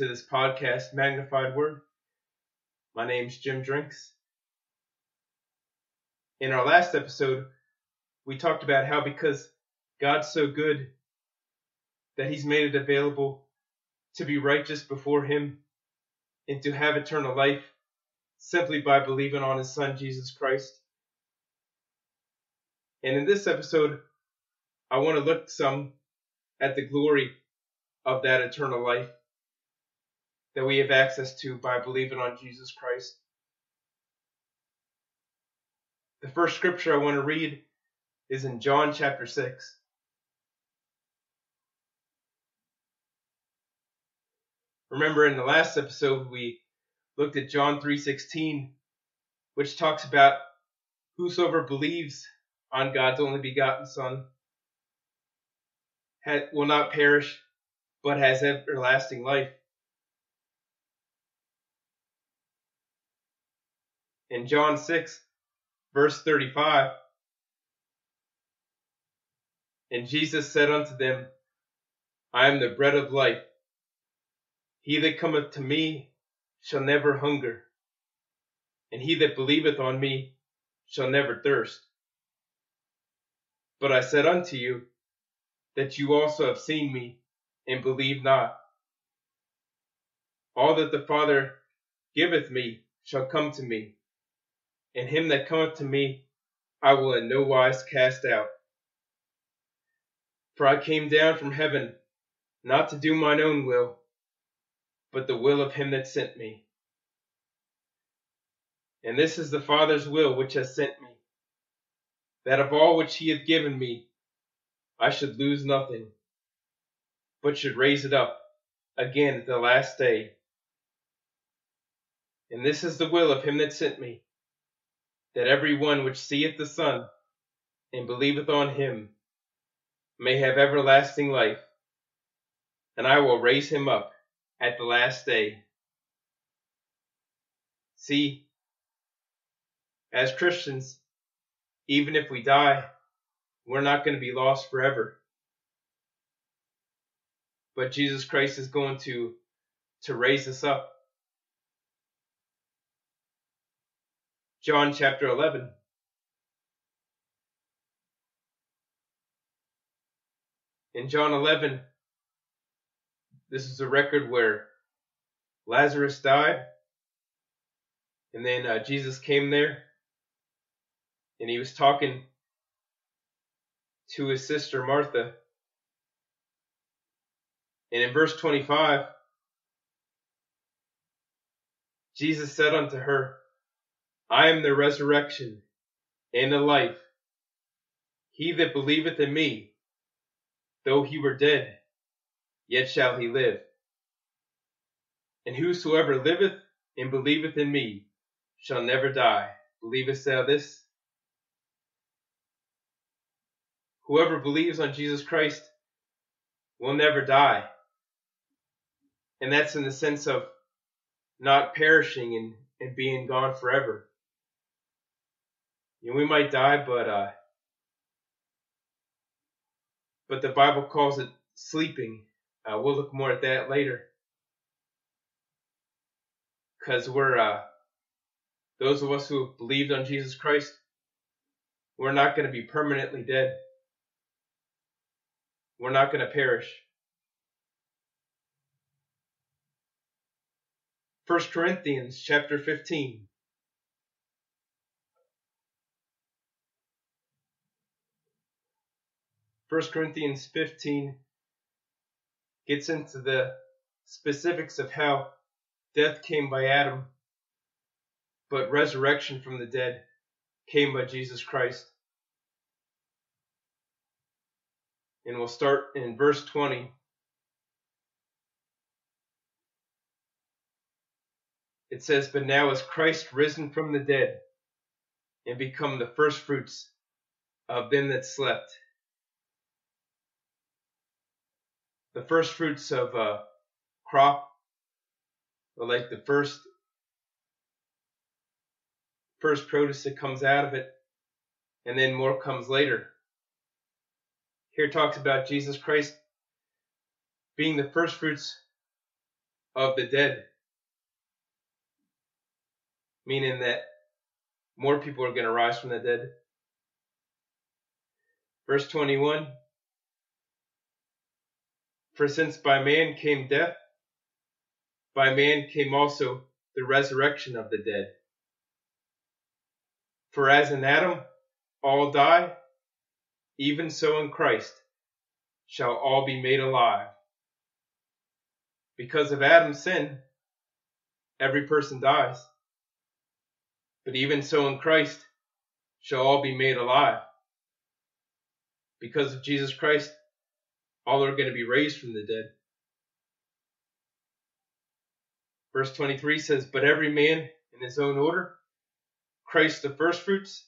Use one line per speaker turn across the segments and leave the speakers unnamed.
To this podcast, Magnified Word. My name's Jim Drinks. In our last episode, we talked about how because God's so good that He's made it available to be righteous before Him and to have eternal life simply by believing on His Son, Jesus Christ. And in this episode, I want to look some at the glory of that eternal life that we have access to by believing on Jesus Christ. The first scripture I want to read is in John chapter 6. Remember in the last episode we looked at John 3:16 which talks about whosoever believes on God's only begotten son will not perish but has everlasting life. In John 6, verse 35, and Jesus said unto them, I am the bread of life. He that cometh to me shall never hunger, and he that believeth on me shall never thirst. But I said unto you, that you also have seen me, and believe not. All that the Father giveth me shall come to me, and him that cometh to me I will in no wise cast out. For I came down from heaven not to do mine own will, but the will of him that sent me. And this is the Father's will which has sent me, that of all which he hath given me I should lose nothing but should raise it up again at the last day. And this is the will of him that sent me, that every one which seeth the Son and believeth on him may have everlasting life, and I will raise him up at the last day. See, as Christians, even if we die, we're not going to be lost forever but Jesus Christ is going to to raise us up. John chapter 11. In John 11, this is a record where Lazarus died, and then uh, Jesus came there, and he was talking to his sister Martha. And in verse 25, Jesus said unto her, I am the resurrection and the life. He that believeth in me, though he were dead, yet shall he live. And whosoever liveth and believeth in me shall never die. Believest thou this? Whoever believes on Jesus Christ will never die and that's in the sense of not perishing and, and being gone forever. You know, we might die, but uh, but the Bible calls it sleeping. Uh, we'll look more at that later, because we're uh, those of us who have believed on Jesus Christ. We're not going to be permanently dead. We're not going to perish. 1 Corinthians chapter 15. First Corinthians 15 gets into the specifics of how death came by Adam, but resurrection from the dead came by Jesus Christ. And we'll start in verse 20. it says, But now is Christ risen from the dead and become the firstfruits of them that slept. The first fruits of a crop like the first first produce that comes out of it, and then more comes later. Here talks about Jesus Christ being the first fruits of the dead. Meaning that more people are going to rise from the dead. Verse 21 For since by man came death, by man came also the resurrection of the dead. For as in Adam all die, even so in Christ shall all be made alive. Because of Adam's sin, every person dies. But even so in Christ shall all be made alive. Because of Jesus Christ, all are going to be raised from the dead. Verse 23 says, But every man in his own order, Christ the firstfruits,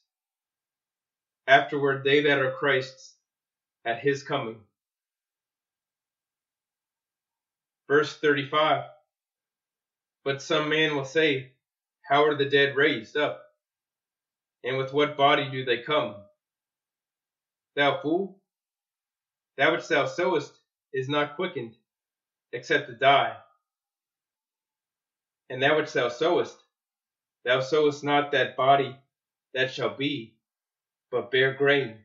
afterward they that are Christ's at his coming. Verse 35 But some man will say, How are the dead raised up? And with what body do they come? Thou fool, that which thou sowest is not quickened, except to die. And that which thou sowest, thou sowest not that body that shall be, but bare grain.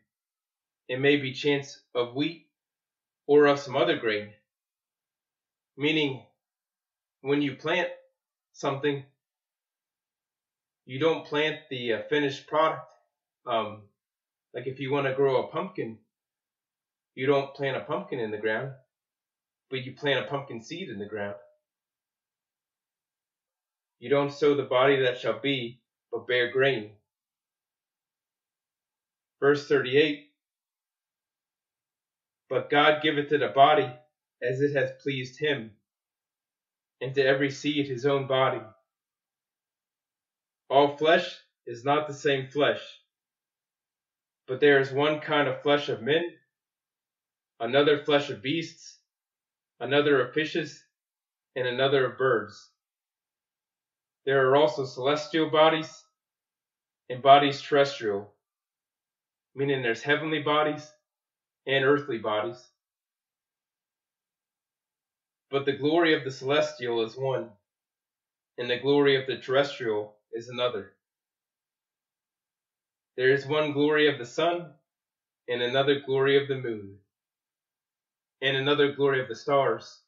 It may be chance of wheat or of some other grain. Meaning, when you plant something, you don't plant the uh, finished product. Um, like if you want to grow a pumpkin, you don't plant a pumpkin in the ground, but you plant a pumpkin seed in the ground. You don't sow the body that shall be, but bare grain. Verse 38 But God giveth it a body as it hath pleased him, and to every seed his own body. All flesh is not the same flesh, but there is one kind of flesh of men, another flesh of beasts, another of fishes, and another of birds. There are also celestial bodies and bodies terrestrial, meaning there's heavenly bodies and earthly bodies. But the glory of the celestial is one, and the glory of the terrestrial is another. There is one glory of the sun, and another glory of the moon, and another glory of the stars.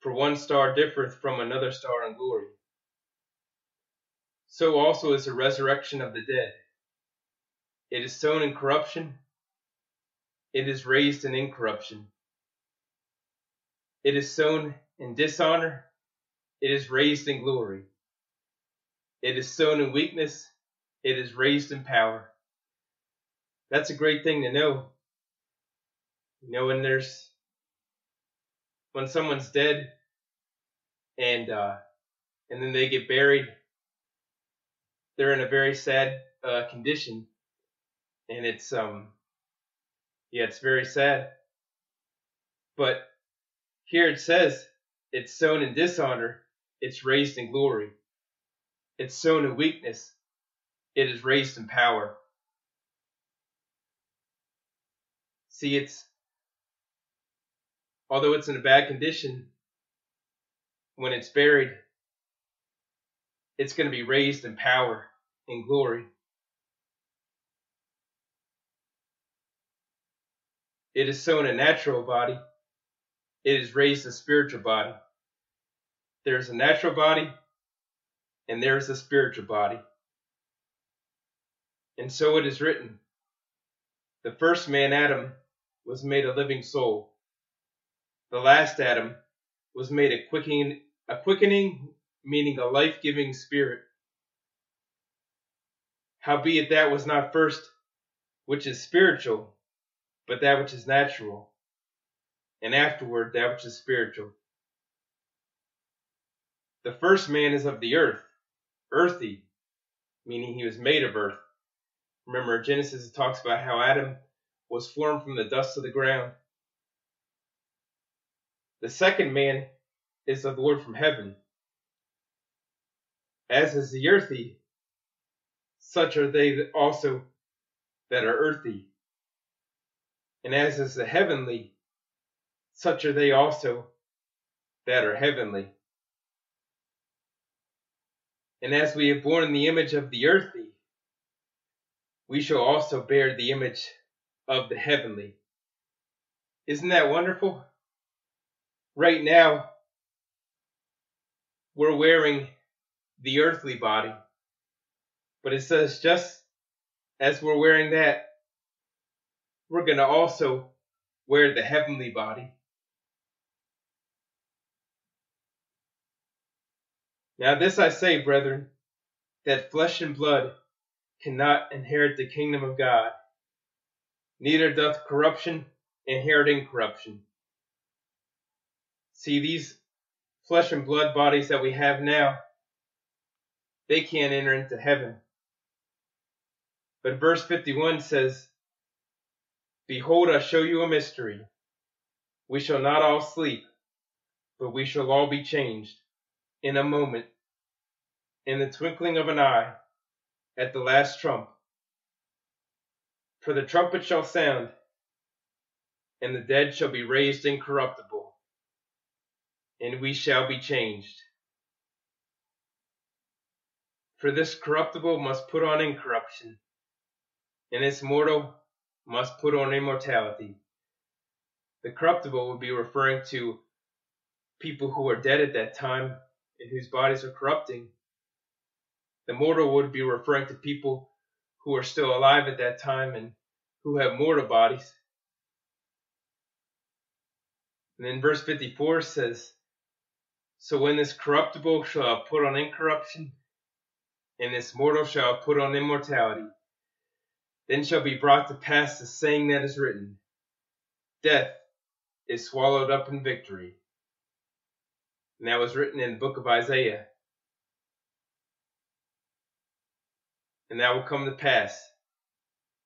For one star differeth from another star in glory. So also is the resurrection of the dead. It is sown in corruption, it is raised in incorruption. It is sown in dishonor, it is raised in glory. It is sown in weakness, it is raised in power. That's a great thing to know. You know, when there's when someone's dead and uh, and then they get buried, they're in a very sad uh, condition, and it's um yeah, it's very sad. But here it says it's sown in dishonor, it's raised in glory. It's sown in weakness, it is raised in power. See, it's although it's in a bad condition, when it's buried, it's going to be raised in power and glory. It is sown a natural body it is raised a spiritual body. There is a natural body and there is a spiritual body. And so it is written The first man, Adam, was made a living soul. The last Adam was made a quickening, a quickening meaning a life giving spirit. Howbeit that was not first which is spiritual, but that which is natural and afterward that which is spiritual. The first man is of the earth, earthy, meaning he was made of earth. Remember, Genesis talks about how Adam was formed from the dust of the ground. The second man is the Lord from heaven. As is the earthy, such are they also that are earthy. And as is the heavenly, such are they also that are heavenly. And as we have borne the image of the earthly, we shall also bear the image of the heavenly. Isn't that wonderful? Right now, we're wearing the earthly body. But it says just as we're wearing that, we're going to also wear the heavenly body. Now, this I say, brethren, that flesh and blood cannot inherit the kingdom of God, neither doth corruption inherit incorruption. See, these flesh and blood bodies that we have now, they can't enter into heaven. But verse 51 says, Behold, I show you a mystery. We shall not all sleep, but we shall all be changed in a moment, in the twinkling of an eye, at the last trump. For the trumpet shall sound, and the dead shall be raised incorruptible, and we shall be changed. For this corruptible must put on incorruption, and this mortal must put on immortality. The corruptible would be referring to people who are dead at that time and whose bodies are corrupting. The mortal would be referring to people who are still alive at that time and who have mortal bodies. And then verse 54 says, So when this corruptible shall put on incorruption, and this mortal shall put on immortality, then shall be brought to pass the saying that is written Death is swallowed up in victory. And that was written in the book of Isaiah. And that will come to pass.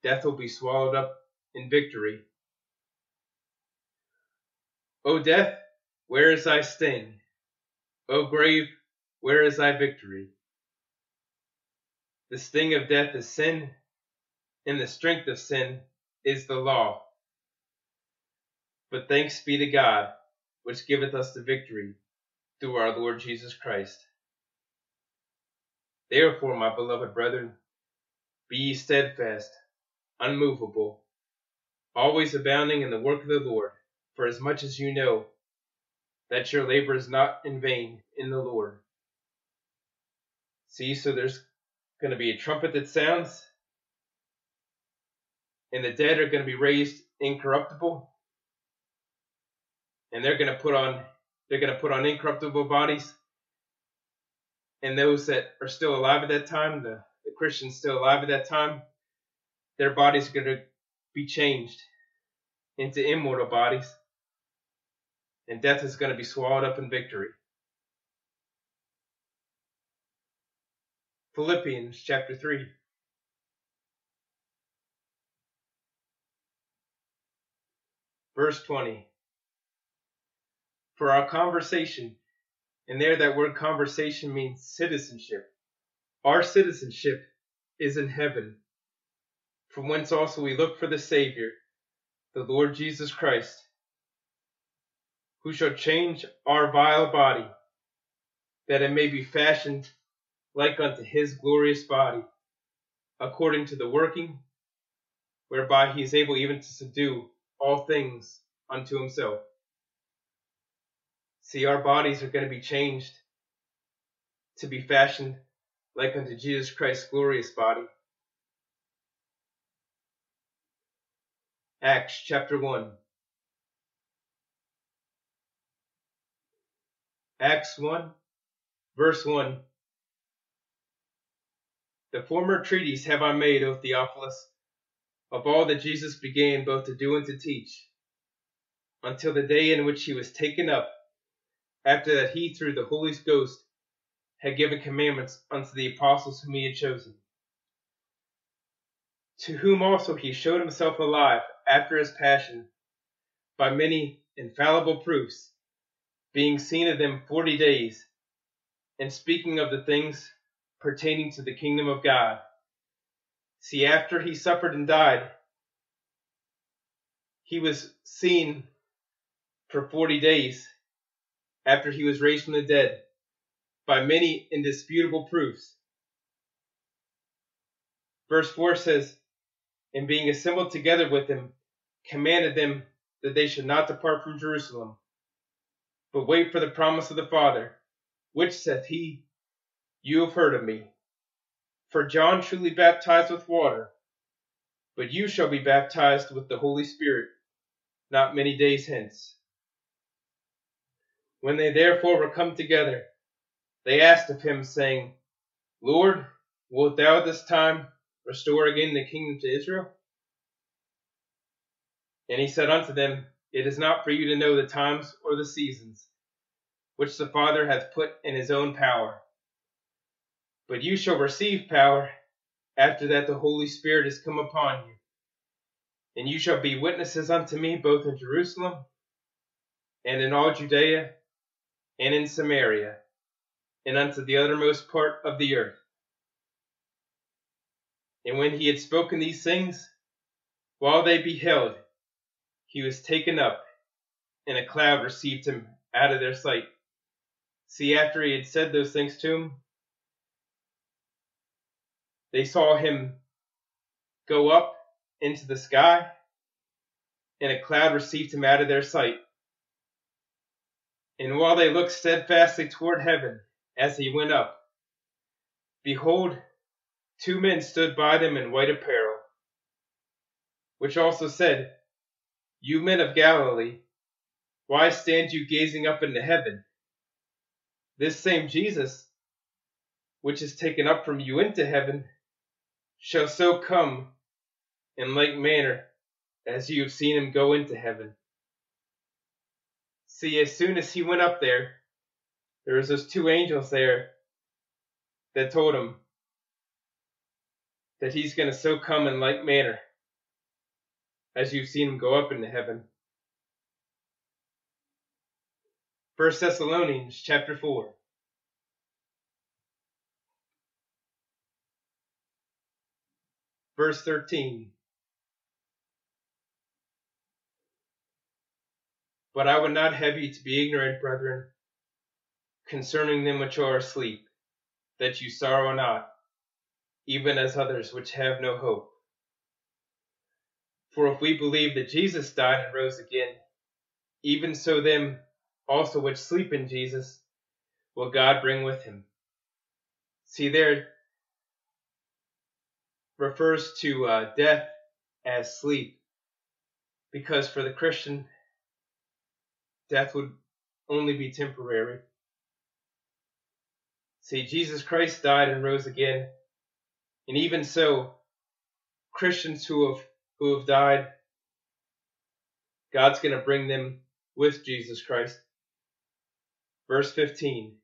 Death will be swallowed up in victory. O death, where is thy sting? O grave, where is thy victory? The sting of death is sin, and the strength of sin is the law. But thanks be to God, which giveth us the victory through our Lord Jesus Christ. Therefore, my beloved brethren, be ye steadfast, unmovable, always abounding in the work of the Lord, for as much as you know that your labor is not in vain in the Lord. See, so there's going to be a trumpet that sounds, and the dead are going to be raised incorruptible and they're going to put on they're going to put on incorruptible bodies and those that are still alive at that time the, the christians still alive at that time their bodies are going to be changed into immortal bodies and death is going to be swallowed up in victory philippians chapter 3 Verse 20. For our conversation, and there that word conversation means citizenship. Our citizenship is in heaven, from whence also we look for the Savior, the Lord Jesus Christ, who shall change our vile body, that it may be fashioned like unto his glorious body, according to the working whereby he is able even to subdue all things unto himself. See, our bodies are going to be changed to be fashioned like unto Jesus Christ's glorious body. Acts chapter 1. Acts 1, verse 1. The former treatise have I made, O Theophilus, of all that Jesus began both to do and to teach, until the day in which he was taken up, after that he through the Holy Ghost had given commandments unto the apostles whom he had chosen. To whom also he showed himself alive after his passion by many infallible proofs, being seen of them forty days, and speaking of the things pertaining to the kingdom of God. See, after he suffered and died, he was seen for 40 days after he was raised from the dead by many indisputable proofs. Verse 4 says, And being assembled together with them, commanded them that they should not depart from Jerusalem, but wait for the promise of the Father, which saith he, You have heard of me. For John truly baptized with water, but you shall be baptized with the Holy Spirit not many days hence. When they therefore were come together, they asked of him, saying, Lord, wilt thou at this time restore again the kingdom to Israel? And he said unto them, It is not for you to know the times or the seasons, which the Father hath put in his own power. But you shall receive power after that the Holy Spirit is come upon you. And you shall be witnesses unto me both in Jerusalem and in all Judea and in Samaria and unto the uttermost part of the earth. And when he had spoken these things, while they beheld, he was taken up, and a cloud received him out of their sight. See, after he had said those things to him, they saw him go up into the sky, and a cloud received him out of their sight. And while they looked steadfastly toward heaven as he went up, behold, two men stood by them in white apparel, which also said, You men of Galilee, why stand you gazing up into heaven? This same Jesus, which is taken up from you into heaven, shall so come in like manner as you have seen him go into heaven. See, as soon as he went up there, there was those two angels there that told him that he's going to so come in like manner as you've seen him go up into heaven. First Thessalonians chapter 4. Verse 13. But I would not have you to be ignorant, brethren, concerning them which are asleep, that you sorrow not, even as others which have no hope. For if we believe that Jesus died and rose again, even so them also which sleep in Jesus will God bring with him. See, there refers to uh, death as sleep, because for the Christian, death would only be temporary. See, Jesus Christ died and rose again. And even so, Christians who have who have died, God's going to bring them with Jesus Christ. Verse 15.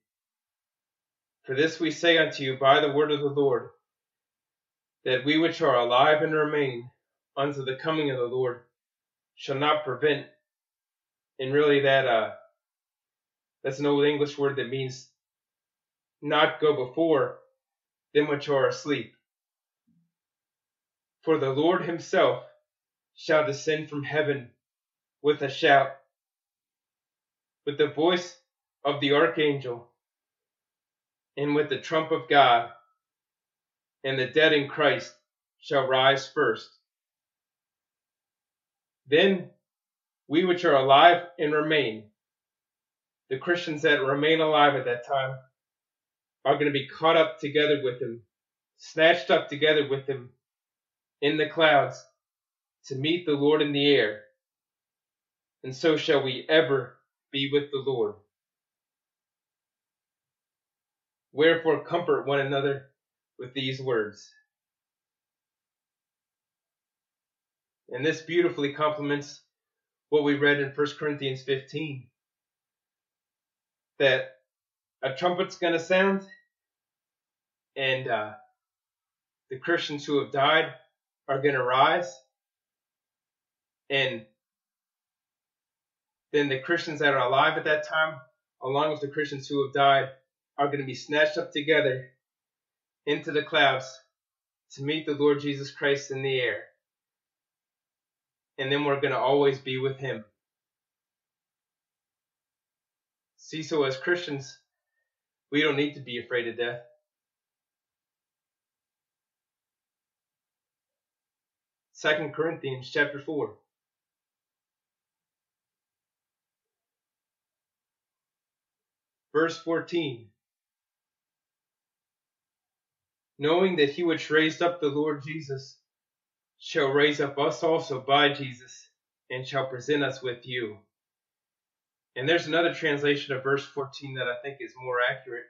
For this we say unto you by the word of the Lord, that we which are alive and remain unto the coming of the Lord shall not prevent and really that uh that's an old English word that means not go before them which are asleep. For the Lord himself shall descend from heaven with a shout, with the voice of the archangel, and with the trump of God, and the dead in Christ shall rise first. Then we which are alive and remain, the Christians that remain alive at that time, are going to be caught up together with him, snatched up together with him in the clouds to meet the Lord in the air. And so shall we ever be with the Lord. Wherefore comfort one another with these words. And this beautifully complements what we read in 1 Corinthians 15 that a trumpet's going to sound and uh, the Christians who have died are going to rise and then the Christians that are alive at that time, along with the Christians who have died, are going to be snatched up together into the clouds to meet the Lord Jesus Christ in the air and then we're going to always be with him. See, so as Christians, we don't need to be afraid of death. Second Corinthians chapter 4. Verse 14. Knowing that he which raised up the Lord Jesus shall raise up us also by Jesus and shall present us with you. And there's another translation of verse 14 that I think is more accurate.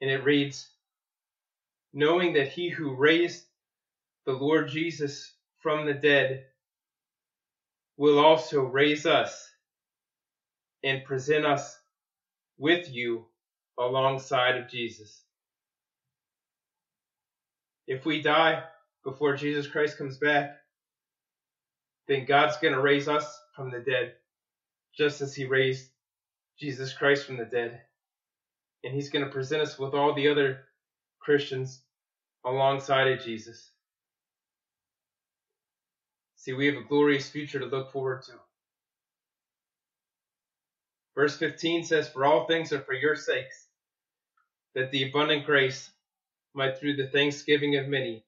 And it reads, Knowing that he who raised the Lord Jesus from the dead will also raise us and present us with you alongside of Jesus. If we die before Jesus Christ comes back, then God's going to raise us from the dead, just as He raised Jesus Christ from the dead. And He's going to present us with all the other Christians alongside of Jesus. See, we have a glorious future to look forward to. Verse 15 says, For all things are for your sakes, that the abundant grace might through the thanksgiving of many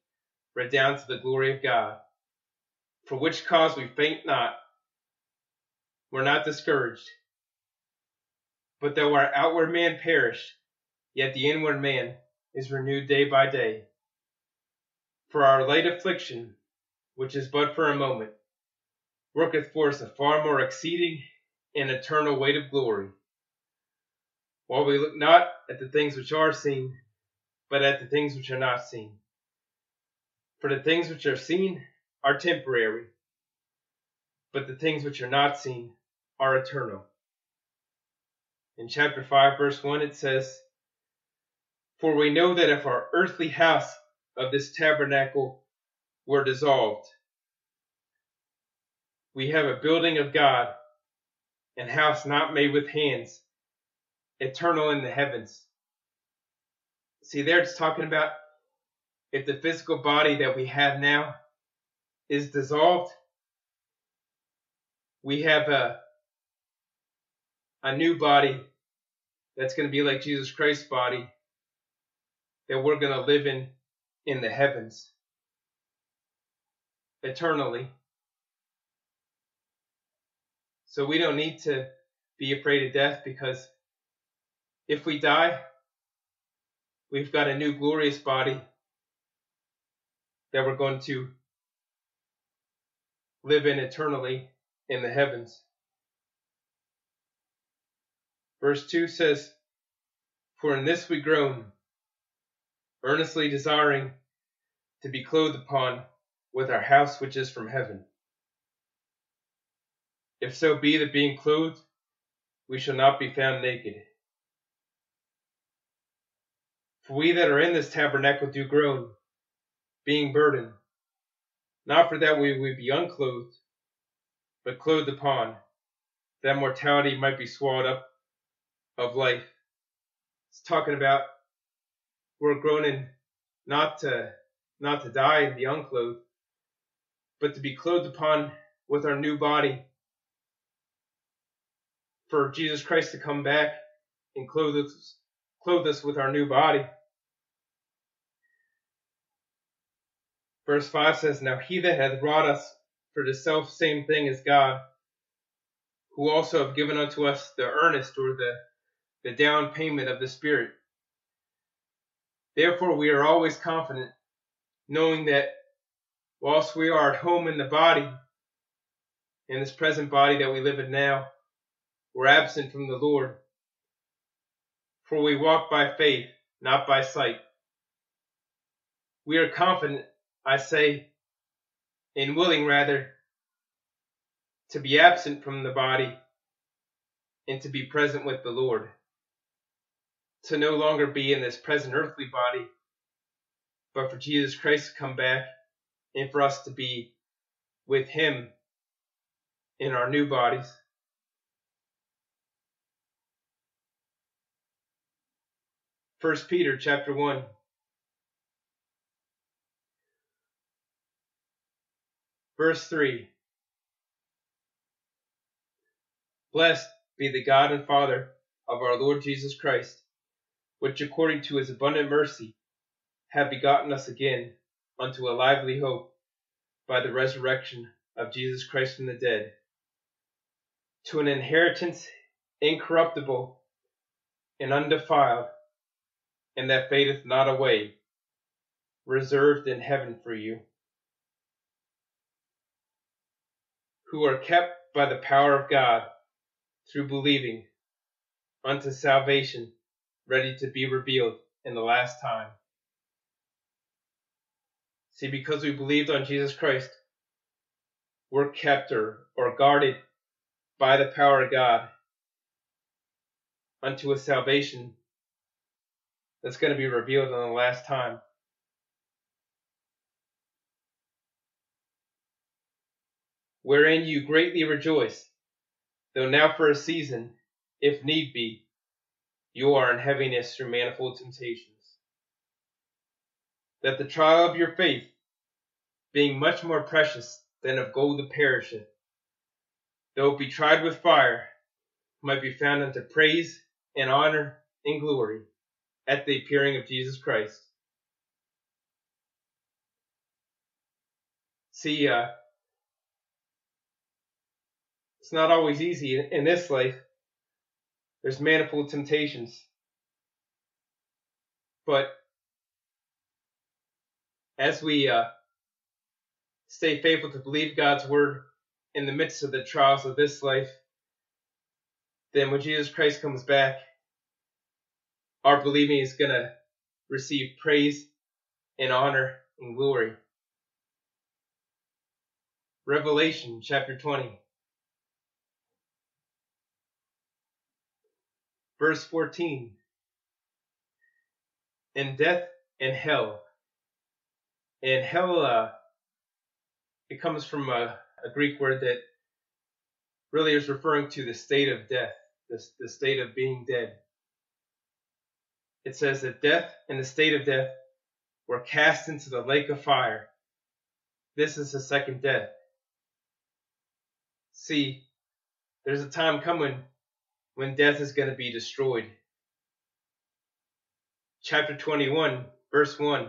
redound to the glory of God. For which cause we faint not, we're not discouraged. But though our outward man perish, yet the inward man is renewed day by day. For our light affliction, which is but for a moment, worketh for us a far more exceeding and eternal weight of glory. While we look not at the things which are seen, but at the things which are not seen. For the things which are seen are temporary, but the things which are not seen are eternal. In chapter 5, verse 1, it says, For we know that if our earthly house of this tabernacle were dissolved. We have a building of God, and house not made with hands, eternal in the heavens. See, there it's talking about if the physical body that we have now is dissolved, we have a, a new body that's going to be like Jesus Christ's body that we're going to live in in the heavens eternally. So we don't need to be afraid of death because if we die, we've got a new glorious body that we're going to live in eternally in the heavens. Verse 2 says, For in this we groan, earnestly desiring to be clothed upon with our house which is from heaven. If so be that being clothed, we shall not be found naked. For we that are in this tabernacle do groan, being burdened, not for that we would be unclothed, but clothed upon, that mortality might be swallowed up of life. It's talking about we're groaning not to not to die and be unclothed, but to be clothed upon with our new body. For Jesus Christ to come back and clothe us, clothe us with our new body. Verse 5 says, Now he that hath wrought us for the self same thing as God, who also have given unto us the earnest or the, the down payment of the Spirit. Therefore we are always confident, knowing that whilst we are at home in the body, in this present body that we live in now, we're absent from the Lord. For we walk by faith, not by sight. We are confident, I say, and willing rather, to be absent from the body and to be present with the Lord. To no longer be in this present earthly body, but for Jesus Christ to come back and for us to be with him in our new bodies. First Peter chapter 1 verse 3 Blessed be the God and Father of our Lord Jesus Christ, which according to his abundant mercy have begotten us again unto a lively hope by the resurrection of Jesus Christ from the dead, to an inheritance incorruptible and undefiled, and that fadeth not away, reserved in heaven for you, who are kept by the power of God through believing unto salvation, ready to be revealed in the last time. See, because we believed on Jesus Christ, we're kept or, or guarded by the power of God unto a salvation that's going to be revealed in the last time. Wherein you greatly rejoice, though now for a season, if need be, you are in heaviness through manifold temptations. That the trial of your faith, being much more precious than of gold that perisheth, though it be tried with fire, might be found unto praise and honor and glory at the appearing of Jesus Christ. See, uh, it's not always easy in this life. There's manifold temptations. But as we uh, stay faithful to believe God's word in the midst of the trials of this life, then when Jesus Christ comes back, our believing is going to receive praise and honor and glory. Revelation chapter 20. Verse 14. In death and hell. And hell, uh, it comes from a, a Greek word that really is referring to the state of death, the, the state of being dead. It says that death and the state of death were cast into the lake of fire. This is the second death. See, there's a time coming when death is going to be destroyed. Chapter 21, verse 1.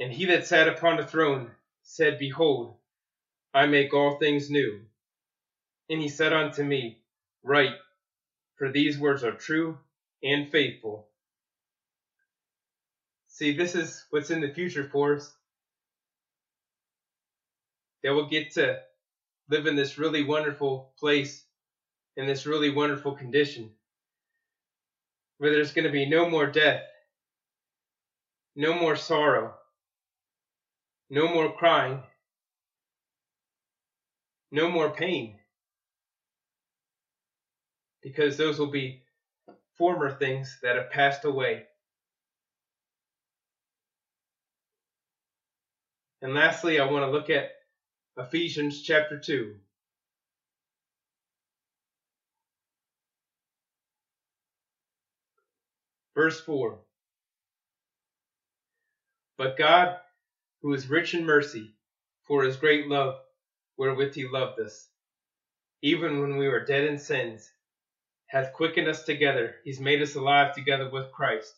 And he that sat upon the throne said, Behold, I make all things new. And he said unto me, Write, for these words are true and faithful. See, this is what's in the future for us. That we'll get to live in this really wonderful place, in this really wonderful condition, where there's going to be no more death, no more sorrow, no more crying, no more pain. Because those will be former things that have passed away. And lastly, I want to look at Ephesians chapter 2. Verse 4 But God, who is rich in mercy, for his great love wherewith he loved us, even when we were dead in sins, hath quickened us together. He's made us alive together with Christ.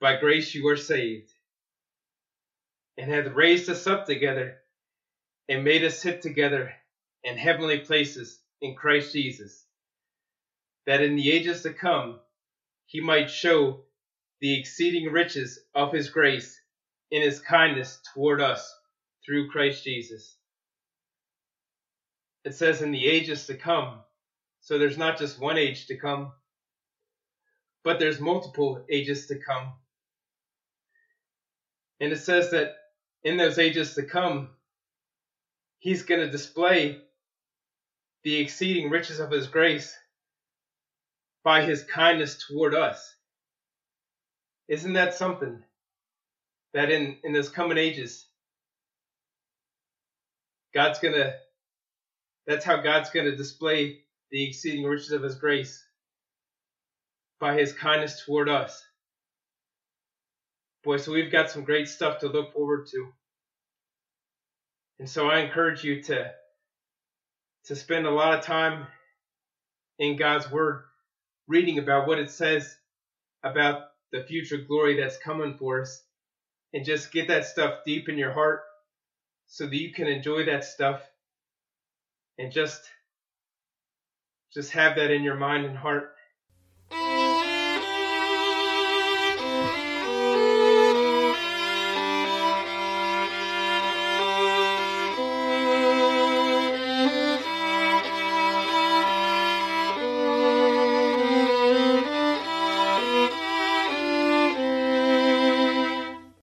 By grace you are saved, and hath raised us up together, and made us sit together in heavenly places in Christ Jesus, that in the ages to come he might show the exceeding riches of his grace in his kindness toward us through Christ Jesus. It says in the ages to come, so there's not just one age to come, but there's multiple ages to come. And it says that in those ages to come, he's going to display the exceeding riches of his grace by his kindness toward us. Isn't that something that in, in those coming ages, God's going to, that's how God's going to display the exceeding riches of his grace by his kindness toward us. Boy, so we've got some great stuff to look forward to. And so I encourage you to to spend a lot of time in God's word reading about what it says about the future glory that's coming for us and just get that stuff deep in your heart so that you can enjoy that stuff and just just have that in your mind and heart